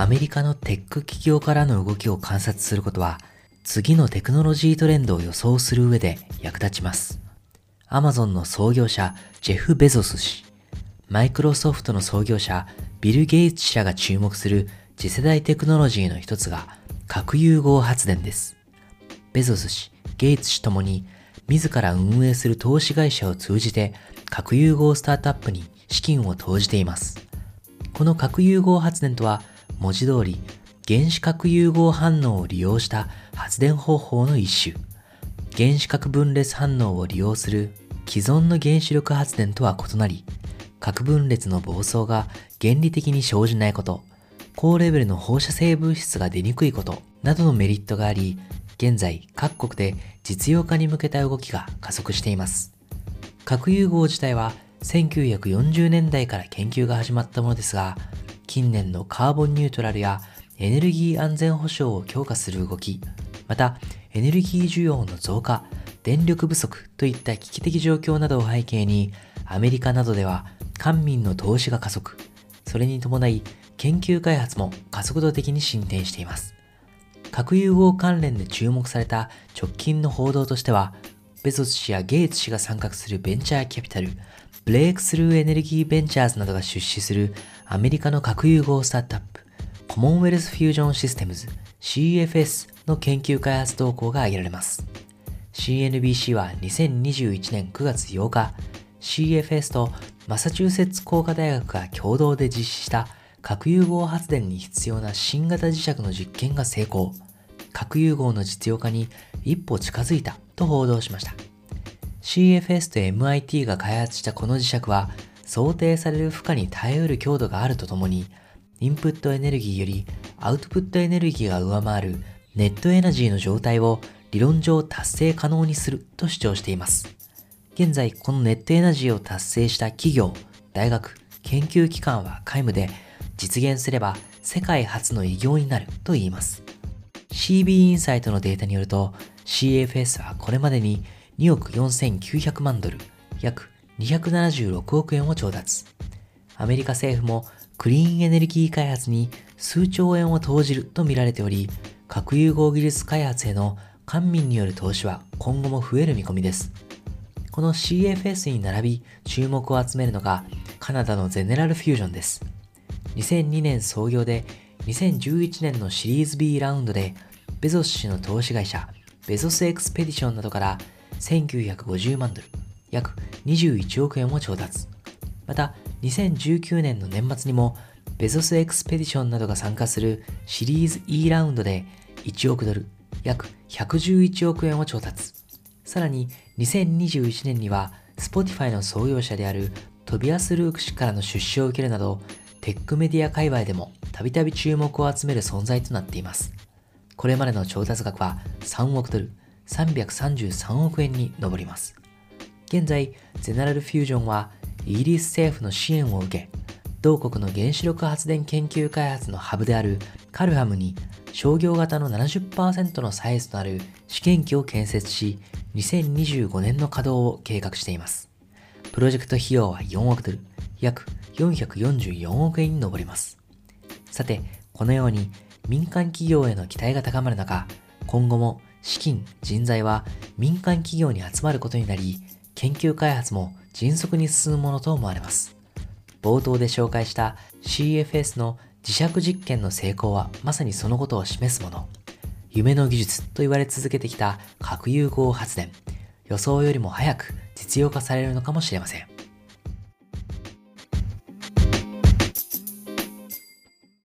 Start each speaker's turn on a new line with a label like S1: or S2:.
S1: アメリカのテック企業からの動きを観察することは、次のテクノロジートレンドを予想する上で役立ちます。アマゾンの創業者、ジェフ・ベゾス氏、マイクロソフトの創業者、ビル・ゲイツ氏らが注目する次世代テクノロジーの一つが、核融合発電です。ベゾス氏、ゲイツ氏ともに、自ら運営する投資会社を通じて、核融合スタートアップに資金を投じています。この核融合発電とは、文字通り原子核融合反応を利用した発電方法の一種。原子核分裂反応を利用する既存の原子力発電とは異なり、核分裂の暴走が原理的に生じないこと、高レベルの放射性物質が出にくいことなどのメリットがあり、現在各国で実用化に向けた動きが加速しています。核融合自体は1940年代から研究が始まったものですが、近年のカーボンニュートラルやエネルギー安全保障を強化する動き、またエネルギー需要の増加、電力不足といった危機的状況などを背景に、アメリカなどでは官民の投資が加速、それに伴い研究開発も加速度的に進展しています。核融合関連で注目された直近の報道としては、ベゾス氏やゲイツ氏が参画するベンチャーキャピタル、ブレイクスルーエネルギーベンチャーズなどが出資するアメリカの核融合スタートアップ、コモンウェルスフュージョンシステムズ CFS の研究開発動向が挙げられます。CNBC は2021年9月8日、CFS とマサチューセッツ工科大学が共同で実施した核融合発電に必要な新型磁石の実験が成功。核融合の実用化に一歩近づいたと報道しました。CFS と MIT が開発したこの磁石は想定される負荷に耐えうる強度があるとともにインプットエネルギーよりアウトプットエネルギーが上回るネットエナジーの状態を理論上達成可能にすると主張しています。現在、このネットエナジーを達成した企業、大学、研究機関は皆無で、実現すれば世界初の偉業になると言います。CB インサイトのデータによると、CFS はこれまでに2億4900万ドル、約276億円を調達。アメリカ政府もクリーンエネルギー開発に数兆円を投じると見られており、核融合技術開発への官民による投資は今後も増える見込みです。この CFS に並び注目を集めるのがカナダのゼネラルフュージョンです。2002年創業で2011年のシリーズ B ラウンドでベゾス氏の投資会社ベゾスエクスペディションなどから1950万ドル約21億円を調達。また2019年の年末にもベゾスエクスペディションなどが参加するシリーズ E ラウンドで1億ドル、約111億円を調達。さらに2021年には Spotify の創業者であるトビアス・ルーク氏からの出資を受けるなどテックメディア界隈でもたびたび注目を集める存在となっています。これまでの調達額は3億ドル、333億円に上ります。現在、ゼネラルフュージョンはイギリス政府の支援を受け、同国の原子力発電研究開発のハブであるカルハムに商業型の70%のサイズとなる試験機を建設し、2025年の稼働を計画しています。プロジェクト費用は4億ドル、約444億円に上ります。さて、このように民間企業への期待が高まる中、今後も資金、人材は民間企業に集まることになり、研究開発も迅速に進むものと思われます。冒頭で紹介した CFS の磁石実験の成功はまさにそのことを示すもの。夢の技術と言われ続けてきた核融合発電。予想よりも早く実用化されるのかもしれません。